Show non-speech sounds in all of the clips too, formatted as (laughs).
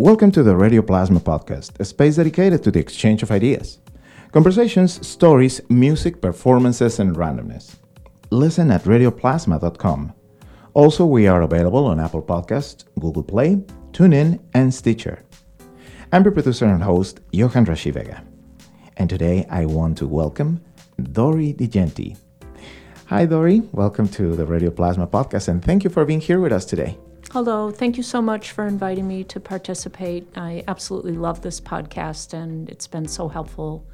Welcome to the Radio Plasma Podcast, a space dedicated to the exchange of ideas. Conversations, stories, music, performances, and randomness. Listen at radioplasma.com. Also, we are available on Apple Podcasts, Google Play, TuneIn, and Stitcher. I'm your producer and host, Johan Rashi Vega. And today I want to welcome Dori Digenti. Hi, Dori. Welcome to the Radio Plasma Podcast, and thank you for being here with us today. Hello, thank you so much for inviting me to participate. I absolutely love this podcast, and it's been so helpful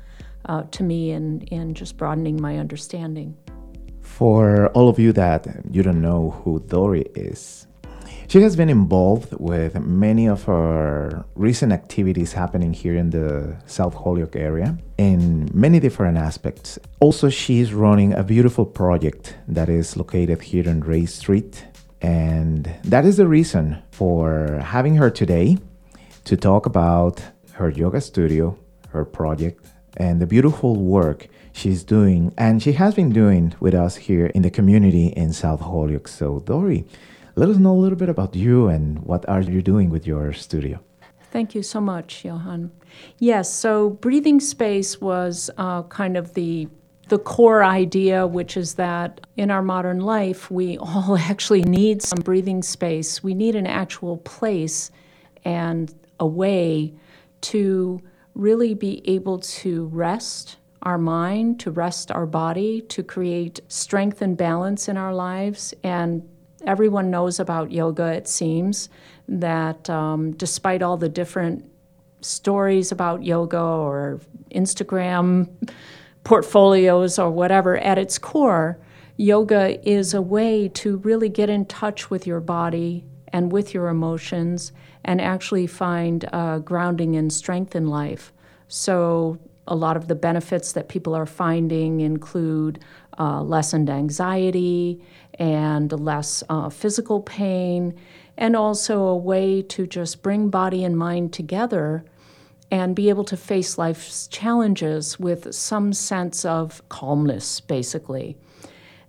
uh, to me in, in just broadening my understanding. For all of you that you don't know who Dori is, she has been involved with many of our recent activities happening here in the South Holyoke area in many different aspects. Also, she's running a beautiful project that is located here on Race Street and that is the reason for having her today to talk about her yoga studio, her project, and the beautiful work she's doing and she has been doing with us here in the community in South Holyoke. So, Dori, let us know a little bit about you and what are you doing with your studio. Thank you so much, Johan. Yes, so breathing space was uh, kind of the the core idea, which is that in our modern life, we (laughs) all actually need some breathing space. We need an actual place and a way to really be able to rest our mind, to rest our body, to create strength and balance in our lives. And everyone knows about yoga, it seems, that um, despite all the different stories about yoga or Instagram, portfolios or whatever, at its core, yoga is a way to really get in touch with your body and with your emotions and actually find uh, grounding and strength in life. So, a lot of the benefits that people are finding include uh, lessened anxiety and less uh, physical pain, and also a way to just bring body and mind together and be able to face life's challenges with some sense of calmness, basically.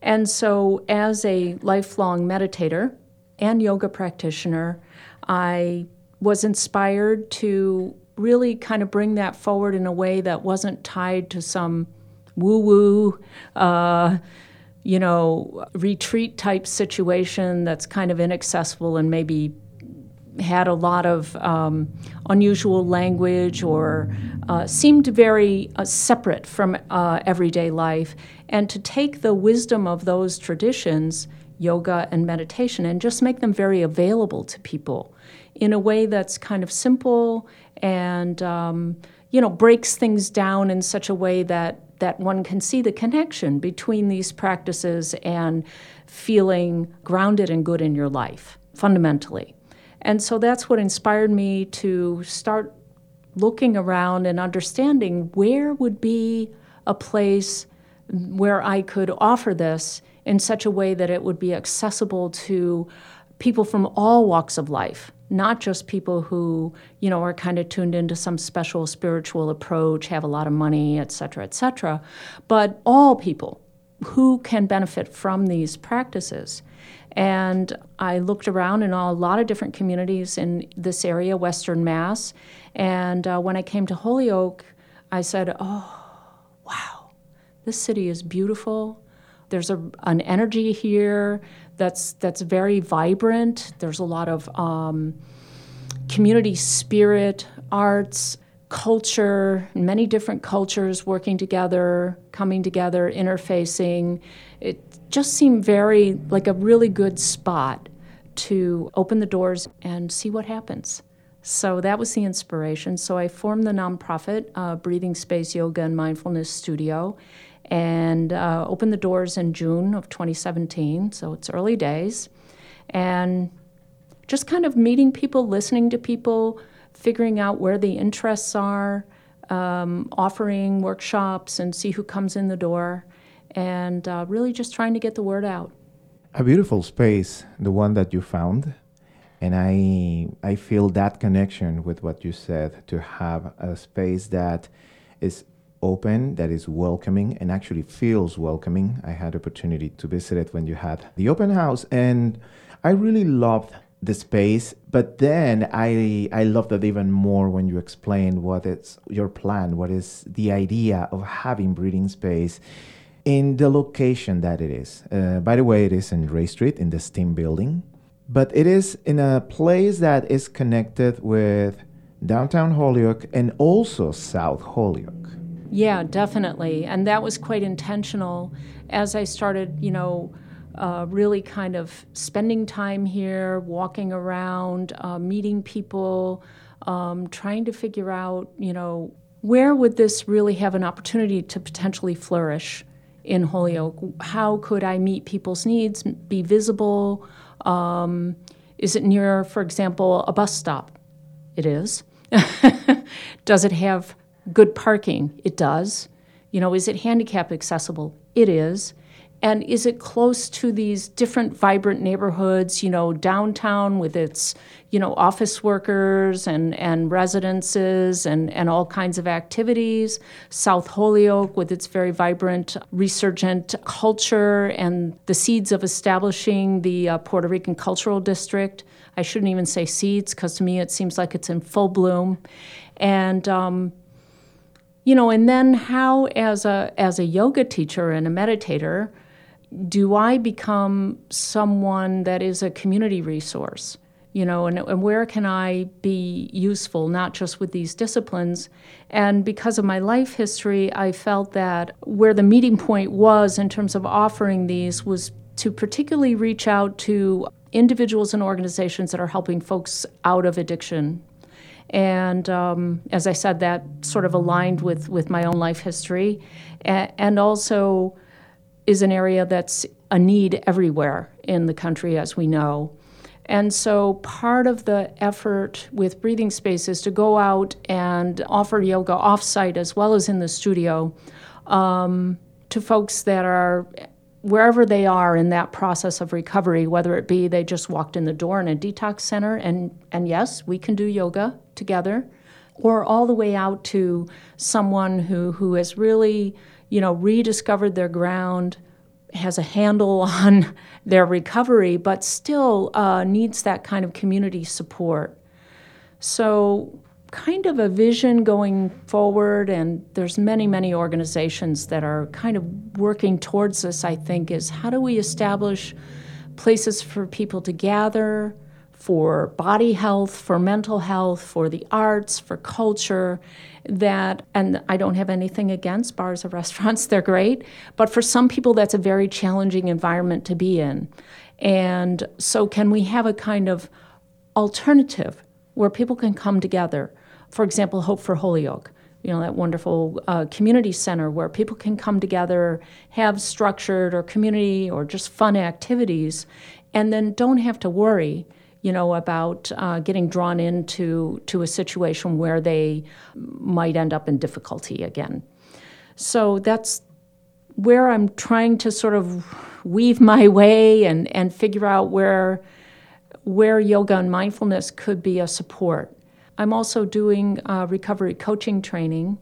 And so, as a lifelong meditator and yoga practitioner, I was inspired to really kind of bring that forward in a way that wasn't tied to some woo woo, uh, you know, retreat type situation that's kind of inaccessible and maybe had a lot of um, unusual language or uh, seemed very uh, separate from uh, everyday life. And to take the wisdom of those traditions, yoga and meditation, and just make them very available to people in a way that's kind of simple and um, you know breaks things down in such a way that that one can see the connection between these practices and feeling grounded and good in your life fundamentally and so that's what inspired me to start looking around and understanding where would be a place where I could offer this in such a way that it would be accessible to people from all walks of life not just people who you know are kind of tuned into some special spiritual approach have a lot of money et cetera et cetera but all people who can benefit from these practices and I looked around in a lot of different communities in this area, Western Mass. And uh, when I came to Holyoke, I said, Oh, wow, this city is beautiful. There's a, an energy here that's, that's very vibrant. There's a lot of um, community spirit, arts, culture, many different cultures working together, coming together, interfacing. It just seemed very like a really good spot to open the doors and see what happens. So that was the inspiration. So I formed the nonprofit uh, Breathing Space Yoga and Mindfulness Studio and uh, opened the doors in June of 2017. So it's early days. And just kind of meeting people, listening to people, figuring out where the interests are, um, offering workshops and see who comes in the door and uh, really just trying to get the word out. A beautiful space, the one that you found. And I, I feel that connection with what you said to have a space that is open, that is welcoming, and actually feels welcoming. I had opportunity to visit it when you had the open house, and I really loved the space. But then I I loved it even more when you explained what is your plan, what is the idea of having breathing space in the location that it is. Uh, by the way, it is in Race Street in the Steam Building, but it is in a place that is connected with downtown Holyoke and also South Holyoke. Yeah, definitely, and that was quite intentional. As I started, you know uh, really kind of spending time here, walking around, uh, meeting people, um, trying to figure out, you know, where would this really have an opportunity to potentially flourish in Holyoke? How could I meet people's needs, be visible? Um, is it near, for example, a bus stop? It is. (laughs) does it have good parking? It does. You know, is it handicap accessible? It is. And is it close to these different vibrant neighborhoods, you know, downtown with its, you know, office workers and, and residences and, and all kinds of activities? South Holyoke with its very vibrant, resurgent culture and the seeds of establishing the uh, Puerto Rican Cultural District. I shouldn't even say seeds because to me it seems like it's in full bloom. And, um, you know, and then how, as a, as a yoga teacher and a meditator, do I become someone that is a community resource? You know, and, and where can I be useful, not just with these disciplines? And because of my life history, I felt that where the meeting point was in terms of offering these was to particularly reach out to individuals and organizations that are helping folks out of addiction. And um, as I said, that sort of aligned with, with my own life history. A- and also, is an area that's a need everywhere in the country, as we know. And so, part of the effort with Breathing Space is to go out and offer yoga offsite as well as in the studio um, to folks that are wherever they are in that process of recovery, whether it be they just walked in the door in a detox center, and, and yes, we can do yoga together, or all the way out to someone who, who has really you know, rediscovered their ground, has a handle (laughs) on their recovery, but still uh, needs that kind of community support. So, kind of a vision going forward, and there's many, many organizations that are kind of working towards this. I think is how do we establish places for people to gather, for body health, for mental health, for the arts, for culture. That, and I don't have anything against bars or (laughs) restaurants, they're great. But for some people, that's a very challenging environment to be in. And so, can we have a kind of alternative where people can come together? For example, Hope for Holyoke you know, that wonderful uh, community center where people can come together, have structured or community or just fun activities, and then don't have to worry you know, about uh, getting drawn into to a situation where they might end up in difficulty again. So that's where I'm trying to sort of weave my way and, and figure out where where yoga and mindfulness could be a support. I'm also doing uh, recovery coaching training.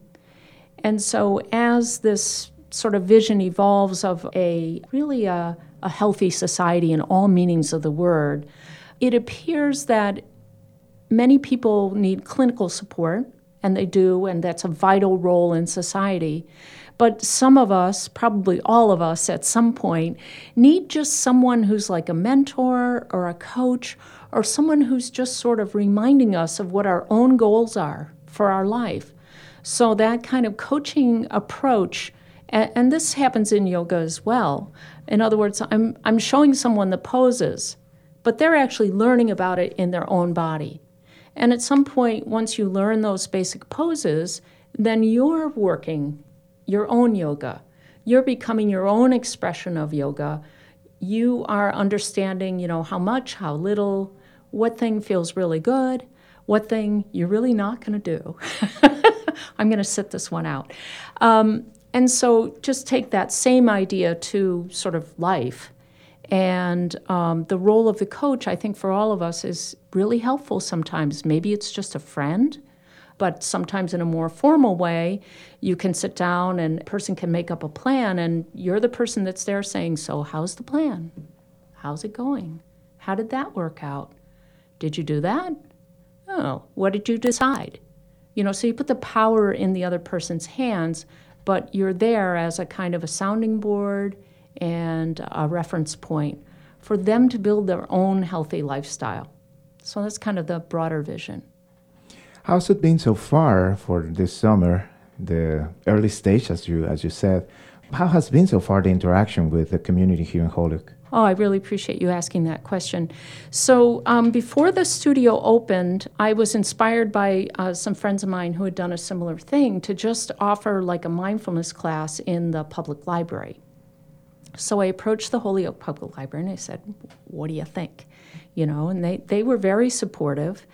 And so as this sort of vision evolves of a really a, a healthy society in all meanings of the word, it appears that many people need clinical support, and they do, and that's a vital role in society. But some of us, probably all of us at some point, need just someone who's like a mentor or a coach or someone who's just sort of reminding us of what our own goals are for our life. So, that kind of coaching approach, and, and this happens in yoga as well. In other words, I'm, I'm showing someone the poses but they're actually learning about it in their own body. And at some point, once you learn those basic poses, then you're working your own yoga. You're becoming your own expression of yoga. You are understanding, you know, how much, how little, what thing feels really good, what thing you're really not going to do. (laughs) I'm going to sit this one out. Um, and so just take that same idea to sort of life and um, the role of the coach, I think, for all of us is really helpful sometimes. Maybe it's just a friend, but sometimes in a more formal way, you can sit down and a person can make up a plan, and you're the person that's there saying, So, how's the plan? How's it going? How did that work out? Did you do that? Oh, what did you decide? You know, so you put the power in the other person's hands, but you're there as a kind of a sounding board and a reference point for them to build their own healthy lifestyle. So that's kind of the broader vision. How's it been so far for this summer, the early stage, as you as you said? How has been so far the interaction with the community here in Holyoke? Oh, I really appreciate you asking that question. So, um, before the studio opened, I was inspired by uh, some friends of mine who had done a similar thing to just offer like a mindfulness class in the public library. So, I approached the Holyoke Public Library and I said, What do you think? You know, and they, they were very supportive.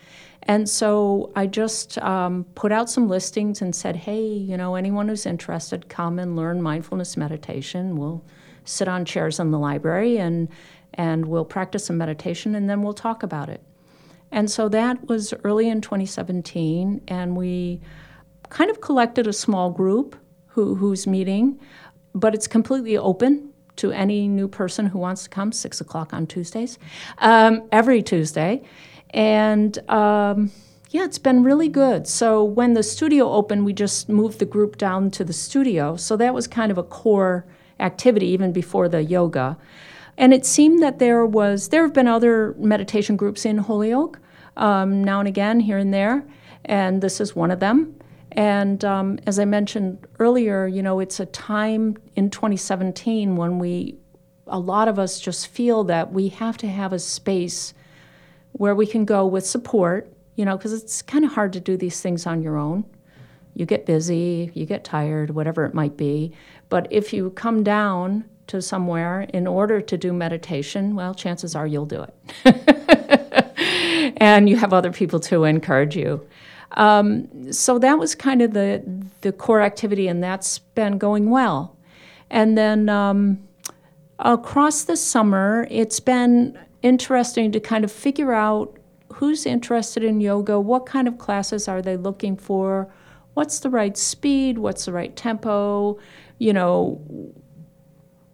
And so I just um, put out some listings and said, hey, you know, anyone who's interested, come and learn mindfulness meditation. We'll sit on chairs in the library and and we'll practice some meditation and then we'll talk about it. And so that was early in 2017, and we kind of collected a small group who, who's meeting, but it's completely open to any new person who wants to come, 6 o'clock on Tuesdays, um, every Tuesday. And um, yeah, it's been really good. So when the studio opened, we just moved the group down to the studio. So that was kind of a core activity even before the yoga. And it seemed that there was there have been other meditation groups in Holyoke um, now and again here and there, and this is one of them. And um, as I mentioned earlier, you know, it's a time in 2017 when we, a lot of us just feel that we have to have a space where we can go with support, you know, because it's kind of hard to do these things on your own. You get busy, you get tired, whatever it might be. But if you come down to somewhere in order to do meditation, well, chances are you'll do it. (laughs) and you have other people to encourage you. Um, so that was kind of the, the core activity, and that's been going well. And then um, across the summer, it's been interesting to kind of figure out who's interested in yoga, what kind of classes are they looking for, what's the right speed, what's the right tempo, you know,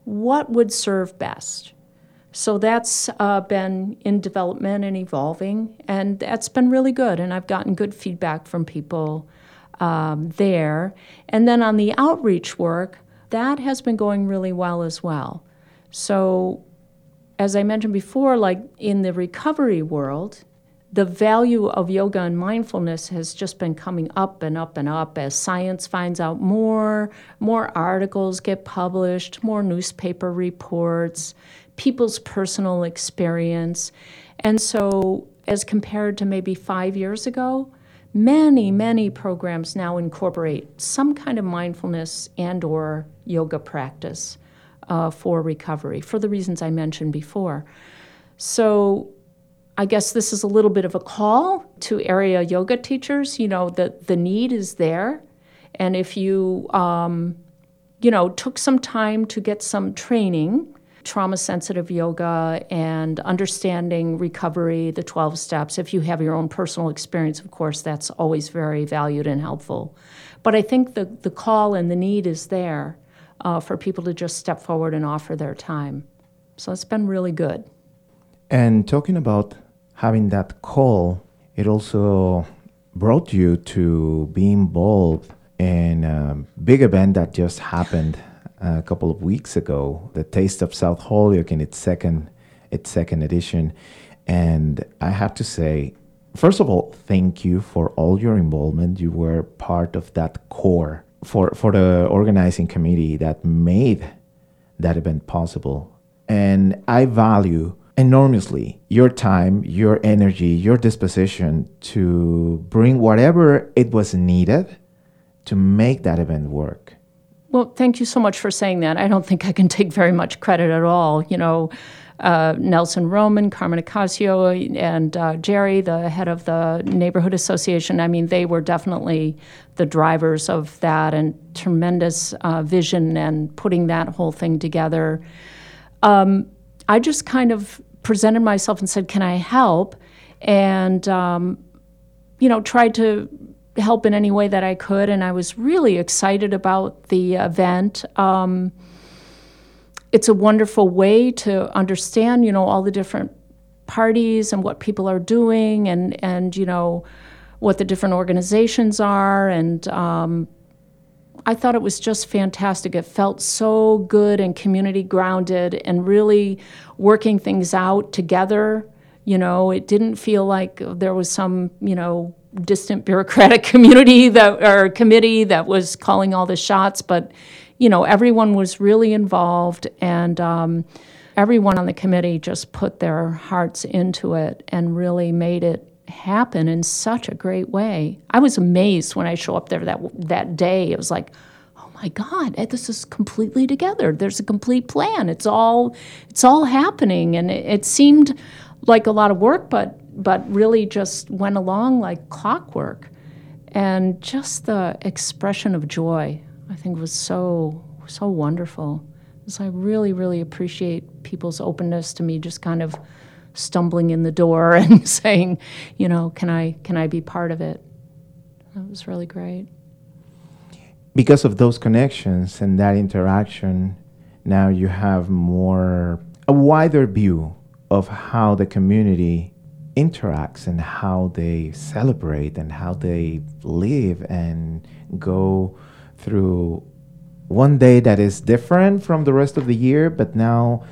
what would serve best. So that's uh, been in development and evolving, and that's been really good. And I've gotten good feedback from people um, there. And then on the outreach work, that has been going really well as well. So, as I mentioned before, like in the recovery world, the value of yoga and mindfulness has just been coming up and up and up as science finds out more, more articles get published, more newspaper reports, people's personal experience. And so, as compared to maybe five years ago, many many programs now incorporate some kind of mindfulness and or yoga practice uh, for recovery for the reasons i mentioned before so I guess this is a little bit of a call to area yoga teachers. You know, the, the need is there. And if you, um, you know, took some time to get some training, trauma sensitive yoga and understanding recovery, the 12 steps, if you have your own personal experience, of course, that's always very valued and helpful. But I think the, the call and the need is there uh, for people to just step forward and offer their time. So it's been really good. And talking about having that call, it also brought you to be involved in a big event that just happened a couple of weeks ago, the Taste of South Holyoke in its second its second edition. And I have to say, first of all, thank you for all your involvement. You were part of that core for, for the organizing committee that made that event possible. And I value enormously your time, your energy, your disposition to bring whatever it was needed to make that event work. Well, thank you so much for saying that. I don't think I can (laughs) take very much credit at all. You know, uh, Nelson Roman, Carmen Ocasio, and uh, Jerry, the head of the neighborhood association. I mean, they were definitely the drivers of that and tremendous uh, vision and putting that whole thing together. Um, I just kind of presented myself and said, "Can I help?" and um, you know tried to help in any way that I could. And I was really excited about the event. Um, it's a wonderful way to understand, you know, all the different parties and what people are doing and, and you know, what the different organizations are. And um, I thought it was just fantastic. It felt so good and community grounded and really working things out together. You know, it didn't feel like there was some, you know, distant bureaucratic (laughs) community that or committee that was calling all the shots, but you know, everyone was really involved and um, everyone on the committee just put their hearts into it and really made it happen in such a great way. I was amazed when I show up there that that day. It was like, oh my God, eh, this is completely together. There's a complete plan. It's all it's all happening, and it, it seemed like a lot of work, but but really just went along like clockwork. And just the expression of joy, I think, was so so wonderful. So I really, really appreciate people's openness to me just kind of stumbling in the door (laughs) and saying, you know, can I can I be part of it? That was really great. Because of those connections and that interaction, now you have more a wider view of how the community interacts and how they celebrate and how they live and go through one day that is different from the rest of the year, but now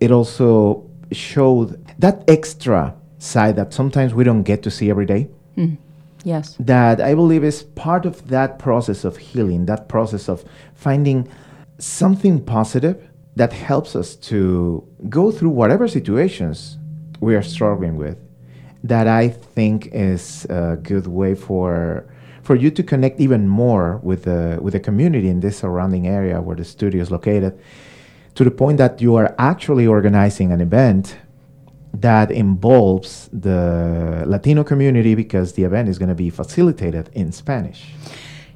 it also showed that extra side that sometimes we don't get to see every day. Mm. Yes. That I believe is part of that process of healing, that process of finding something positive that helps us to go through whatever situations we are struggling with. That I think is a good way for for you to connect even more with the with the community in this surrounding area where the studio is located to the point that you are actually organizing an event that involves the Latino community because the event is going to be facilitated in Spanish.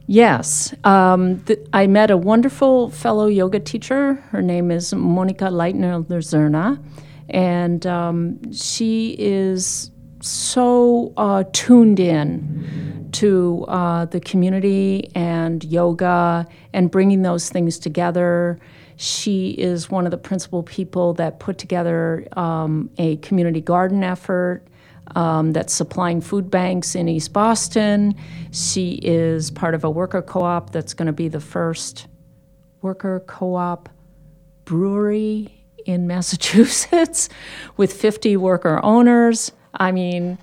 Yes. Um, th- I met a wonderful fellow yoga teacher. Her name is Monica Leitner Luzerna. And um, she is so uh, tuned in to uh, the community and yoga and bringing those things together she is one of the principal people that put together um, a community garden effort um, that's supplying food banks in East Boston. She is part of a worker co op that's going to be the first worker co op brewery in (laughs) Massachusetts with 50 worker owners. I mean,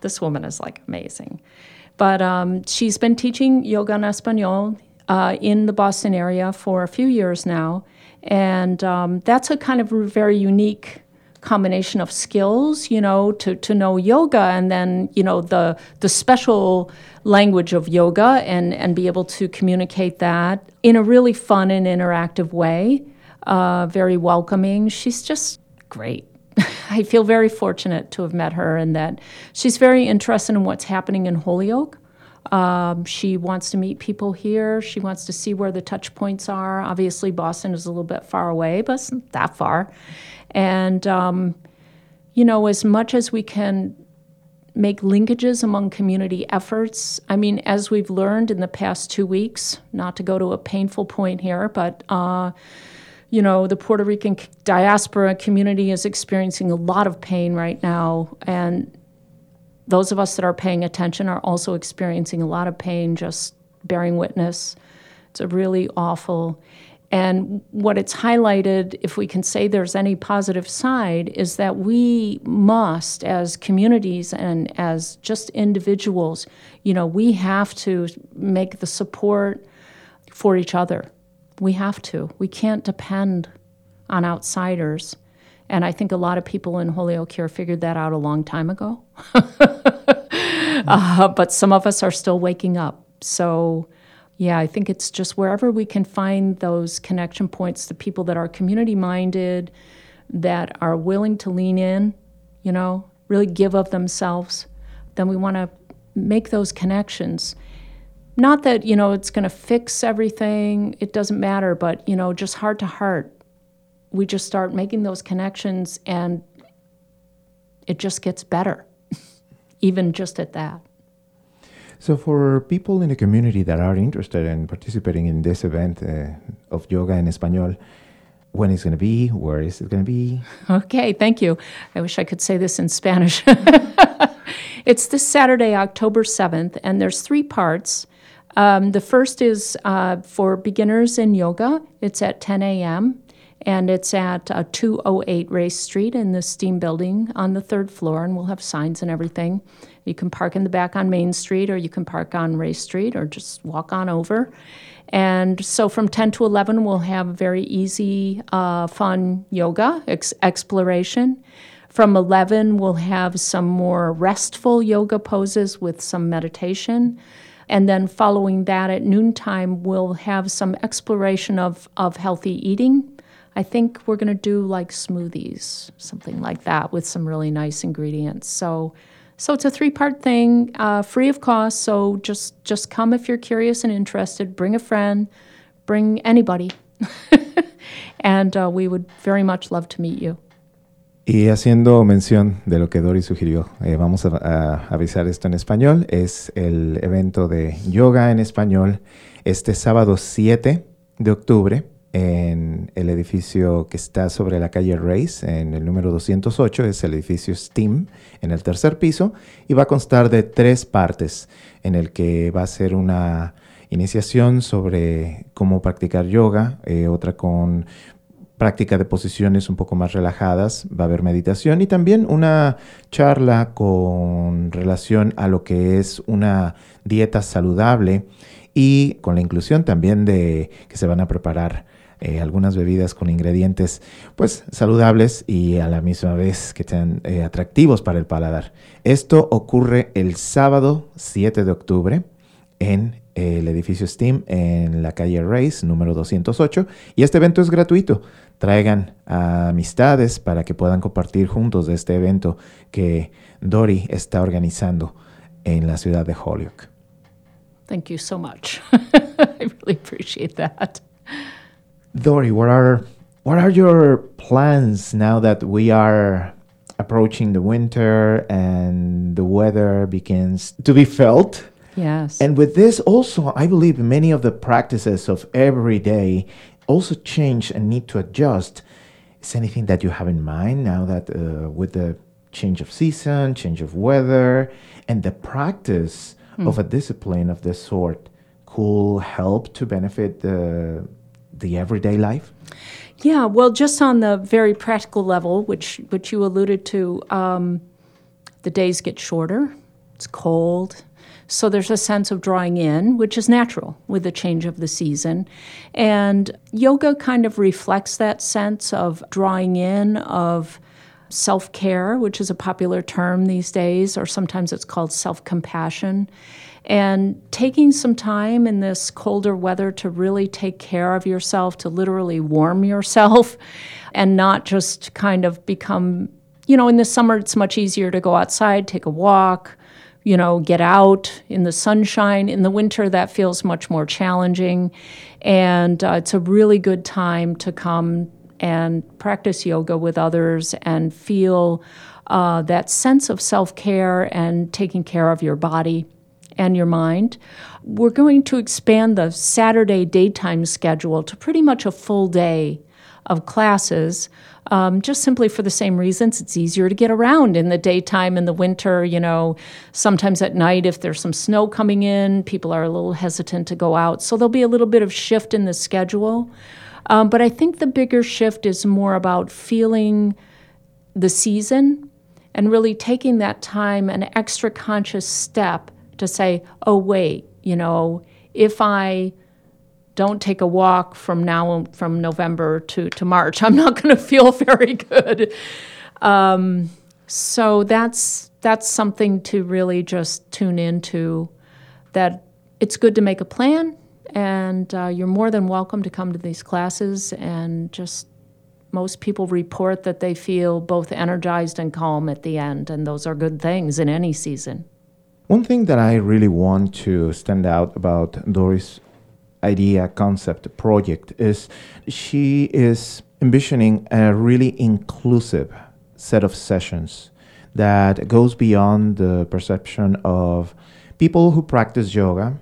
this woman is like amazing. But um, she's been teaching yoga en español uh, in the Boston area for a few years now. And um, that's a kind of very unique combination of skills, you know, to, to know yoga and then, you know, the, the special language of yoga and, and be able to communicate that in a really fun and interactive way, uh, very welcoming. She's just great. (laughs) I feel very fortunate to have met her and that she's very interested in what's happening in Holyoke. Um, she wants to meet people here. She wants to see where the touch points are. Obviously, Boston is a little bit far away, but it's not that far. And, um, you know, as much as we can make linkages among community efforts, I mean, as we've learned in the past two weeks, not to go to a painful point here, but, uh, you know, the Puerto Rican diaspora community is experiencing a lot of pain right now. And those of us that are paying attention are also experiencing a lot of pain just bearing witness. It's a really awful. And what it's highlighted, if we can say there's any positive side, is that we must, as communities and as just individuals, you know, we have to make the support for each other. We have to. We can't depend on outsiders. And I think a lot of people in Holyoke here figured that out a long time ago. (laughs) uh, but some of us are still waking up. So, yeah, I think it's just wherever we can find those connection points, the people that are community minded, that are willing to lean in, you know, really give of themselves, then we want to make those connections. Not that, you know, it's going to fix everything, it doesn't matter, but, you know, just heart to heart, we just start making those connections and it just gets better, (laughs) even just at that. So, for people in the community that are interested in participating in this event uh, of yoga in español, when it's going to be, where is it going to be? (laughs) Okay, thank you. I wish I could say this in Spanish. (laughs) it's this Saturday, October 7th, and there's three parts. Um, the first is uh, for beginners in yoga. It's at 10 a.m. and it's at uh, 208 Race Street in the Steam Building on the third floor, and we'll have signs and everything. You can park in the back on Main Street, or you can park on Race Street, or just walk on over. And so from 10 to 11, we'll have very easy, uh, fun yoga ex- exploration. From 11, we'll have some more restful yoga poses with some meditation. And then following that at noontime, we'll have some exploration of, of healthy eating. I think we're going to do like smoothies, something like that, with some really nice ingredients. So, so it's a three-part thing, uh, free of cost. So just just come if you're curious and interested. Bring a friend, bring anybody, (laughs) and uh, we would very much love to meet you. Y haciendo mención de lo que Dori sugirió, eh, vamos a, avisar esto en español. Es el evento de yoga en español este sábado 7 de octubre en el edificio que está sobre la calle Race, en el número 208, es el edificio Steam, en el tercer piso, y va a constar de tres partes, en el que va a ser una iniciación sobre cómo practicar yoga, eh, otra con práctica de posiciones un poco más relajadas, va a haber meditación y también una charla con relación a lo que es una dieta saludable y con la inclusión también de que se van a preparar eh, algunas bebidas con ingredientes pues saludables y a la misma vez que sean eh, atractivos para el paladar. Esto ocurre el sábado 7 de octubre en el edificio Steam en la calle Race número 208 y este evento es gratuito. Traigan amistades para que puedan compartir juntos de este evento que Dori está organizando en la ciudad de Holyoke. Thank you so much. (laughs) I really appreciate that. Dori, what are what are your plans now that we are approaching the winter and the weather begins to be felt? Yes. And with this, also, I believe many of the practices of every day also change and need to adjust. Is anything that you have in mind now that uh, with the change of season, change of weather, and the practice mm. of a discipline of this sort could help to benefit the the everyday life? Yeah, well, just on the very practical level, which which you alluded to, um, the days get shorter. It's cold. So there's a sense of drawing in, which is natural with the change of the season. And yoga kind of reflects that sense of drawing in, of self care, which is a popular term these days, or sometimes it's called self compassion. And taking some time in this colder weather to really take care of yourself, to literally warm yourself, (laughs) and not just kind of become, you know, in the summer it's much easier to go outside, take a walk, you know, get out in the sunshine. In the winter, that feels much more challenging. And uh, it's a really good time to come and practice yoga with others and feel uh, that sense of self care and taking care of your body and your mind. We're going to expand the Saturday daytime schedule to pretty much a full day of classes, um, just simply for the same reasons. It's easier to get around in the daytime in the winter. You know, sometimes at night, if there's some snow coming in, people are a little hesitant to go out. So there'll be a little bit of shift in the schedule. Um, but I think the bigger shift is more about feeling the season and really taking that time, an extra conscious step to say, oh, wait, you know, if I don't take a walk from now from November to, to March, I'm not going (laughs) to feel very good. Um, so that's that's something to really just tune into. That it's good to make a plan, and uh, you're more than welcome to come to these classes. And just most people report that they feel both energized and calm at the end, and those are good things in any season. One thing that I really want to stand out about Dori's idea, concept, project is she is envisioning a really inclusive set of sessions that goes beyond the perception of people who practice yoga.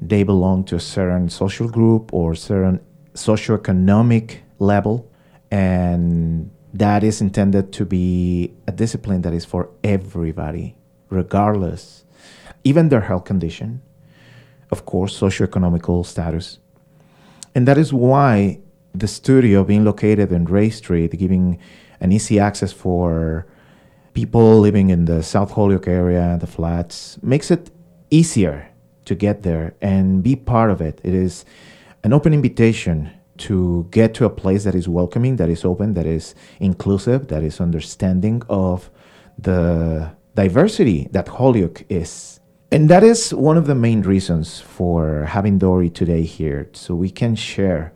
They belong to a certain social group or certain socioeconomic level, and that is intended to be a discipline that is for everybody, regardless, even their health condition, of course, socioeconomical status. And that is why the studio being located in Race Street, giving an easy access for people living in the South Holyoke area, the flats, makes it easier to get there and be part of it. It is an open invitation to get to a place that is welcoming, that is open, that is inclusive, that is understanding of the diversity that Holyoke is. And that is one of the main reasons for having Dori today here, so we can share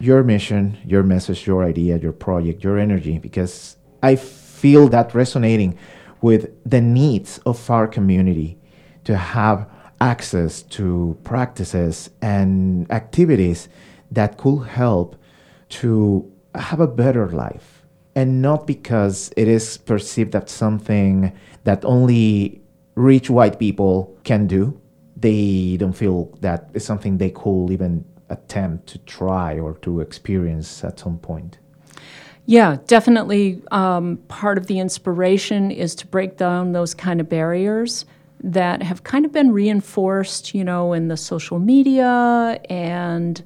your mission, your message, your idea, your project, your energy, because I feel that resonating with the needs of our community to have access to practices and activities that could help to have a better life. And not because it is perceived as something that only rich white people can do. They don't feel that it's something they could even attempt to try or to experience at some point. Yeah, definitely. Um, part of the inspiration is to break down those kind of barriers that have kind of been reinforced, you know, in the social media, and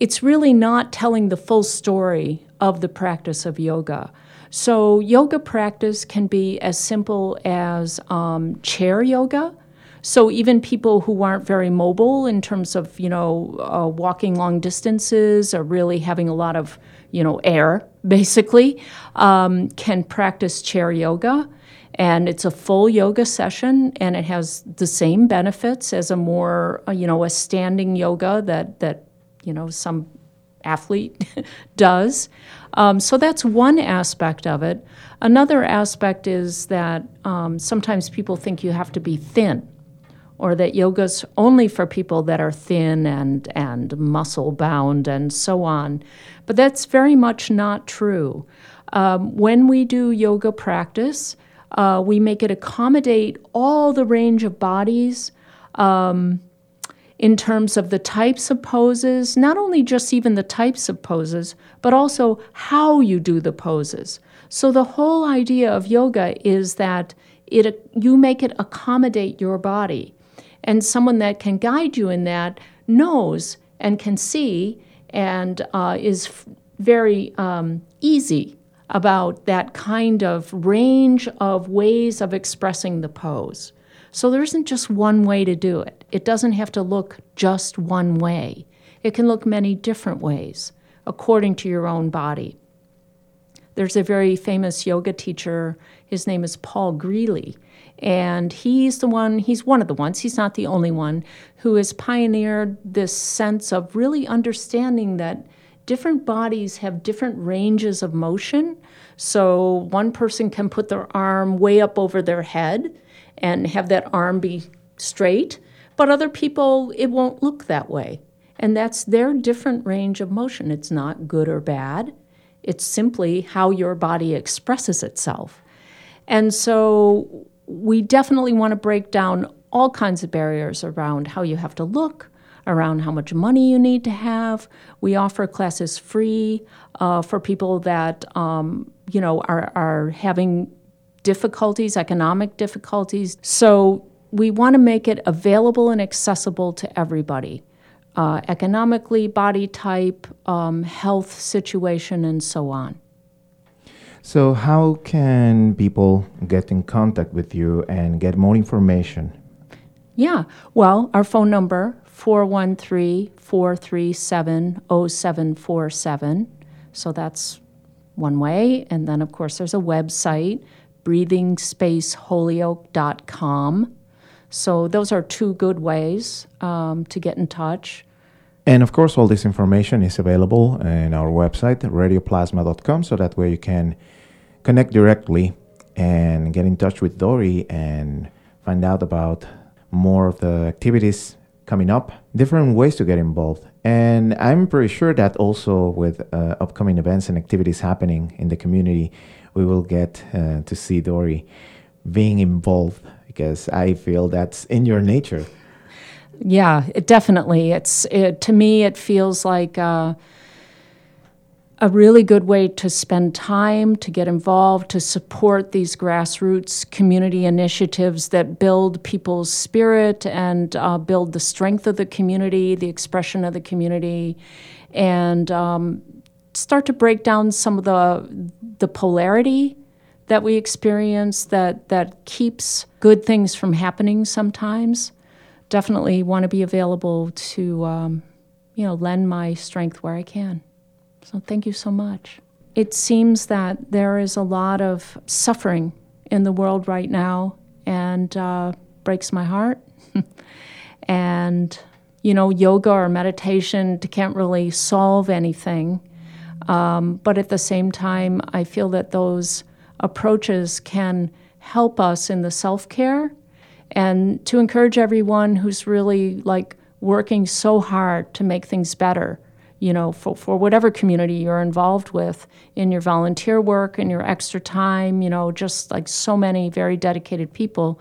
it's really not telling the full story of the practice of yoga. So, yoga practice can be as simple as um, chair yoga. So, even people who aren't very mobile in terms of, you know, uh, walking long distances or really having a lot of, you know, air, (laughs) basically, um, can practice chair yoga and it's a full yoga session and it has the same benefits as a more uh, you know a standing yoga that that you know some athlete (laughs) does um, so that's one aspect of it. Another aspect is that um, sometimes people think you have to be thin or that yoga's only for people that are thin and and muscle bound and so on. But that's very much not true. Um, when we do yoga practice uh, we make it accommodate all the range of bodies um, in terms of the types of poses, not only just even the types of poses, but also how you do the poses. So the whole idea of yoga is that it, you make it accommodate your body. And someone that can guide you in that knows and can see and uh, is f- very um, easy about that kind of range of ways of expressing the pose. So there isn't just one way to do it. It doesn't have to look just one way. It can look many different ways according to your own body. There's a very famous yoga teacher, his name is Paul Grilley, and he's the one, he's one of the ones, he's not the only one, who has pioneered this sense of really understanding that different bodies have different ranges of motion. So one person can put their arm way up over their head and have that arm be straight, but other people, it won't look that way. And that's their different range of motion. It's not good or bad, it's simply how your body expresses itself. And so we definitely want to break down all kinds of barriers around how you have to look, around how much money you need to have. We offer classes free uh, for people that um, you know are, are having difficulties, economic difficulties. So we want to make it available and accessible to everybody. Uh, economically, body type, um, health situation, and so on. So, how can people get in contact with you and get more information? Yeah, well, our phone number 413 437 0747. So that's one way. And then, of course, there's a website, breathingspaceholyoke.com. So those are two good ways um, to get in touch. And of course, all this information is available in our website, radioplasma.com, so that way you can connect directly and get in touch with Dori and find out about more of the activities coming up, different ways to get involved. And I'm pretty sure that also with uh, upcoming events and activities happening in the community, we will get uh, to see Dori being involved because I feel that's in your nature. Yeah, it definitely. It's it, to me, it feels like uh, a really good way to spend time, to get involved, to support these grassroots community initiatives that build people's spirit and uh, build the strength of the community, the expression of the community, and um, start to break down some of the the polarity that we experience that that keeps good things from happening sometimes. Definitely want to be available to um, you know lend my strength where I can. So thank you so much. It seems that there is a lot of suffering in the world right now, and uh, breaks my heart. (laughs) and you know, yoga or meditation can't really solve anything. Um, but at the same time, I feel that those approaches can help us in the self care and to encourage everyone who's really like working so hard to make things better you know, for, for whatever community you're involved with in your volunteer work and your extra time, you know, just like so many very dedicated people,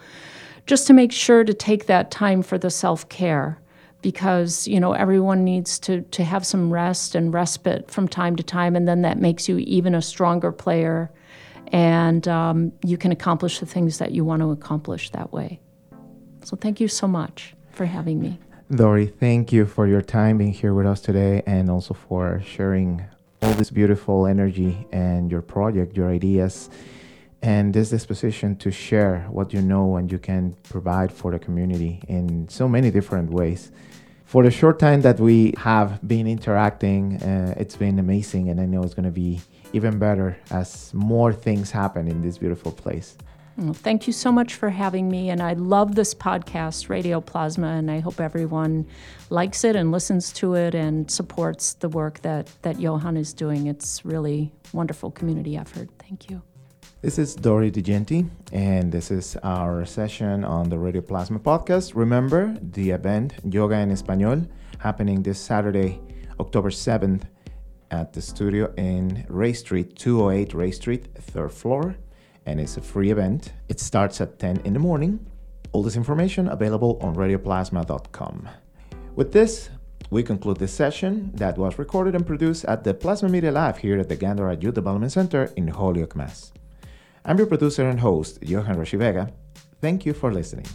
just to make sure to take that time for the self care because, you know, everyone needs to, to have some rest and respite from time to time, and then that makes you even a stronger player and um, you can accomplish the things that you want to accomplish that way. So, thank you so much for having me. Dori, thank you for your time being here with us today and also for sharing all this beautiful energy and your project, your ideas, and this disposition to share what you know and you can provide for the community in so many different ways. For the short time that we have been interacting, uh, it's been amazing, and I know it's going to be even better as more things happen in this beautiful place. Well, thank you so much for having me. And I love this podcast, Radio Plasma, and I hope everyone likes it and listens to it and supports the work that, that Johan is doing. It's really wonderful community effort. Thank you. This is Dori Digenti, and this is our session on the Radio Plasma podcast. Remember the event Yoga en Español happening this Saturday, October 7th at the studio in Race Street, 208 Race Street, third floor and it's a free event. It starts at 10 in the morning. All this information available on radioplasma.com. With this, we conclude this session that was recorded and produced at the Plasma Media Lab here at the Gandara Youth Development Center in Holyoke, Mass. I'm your producer and host, Johan Roshi Vega. Thank you for listening.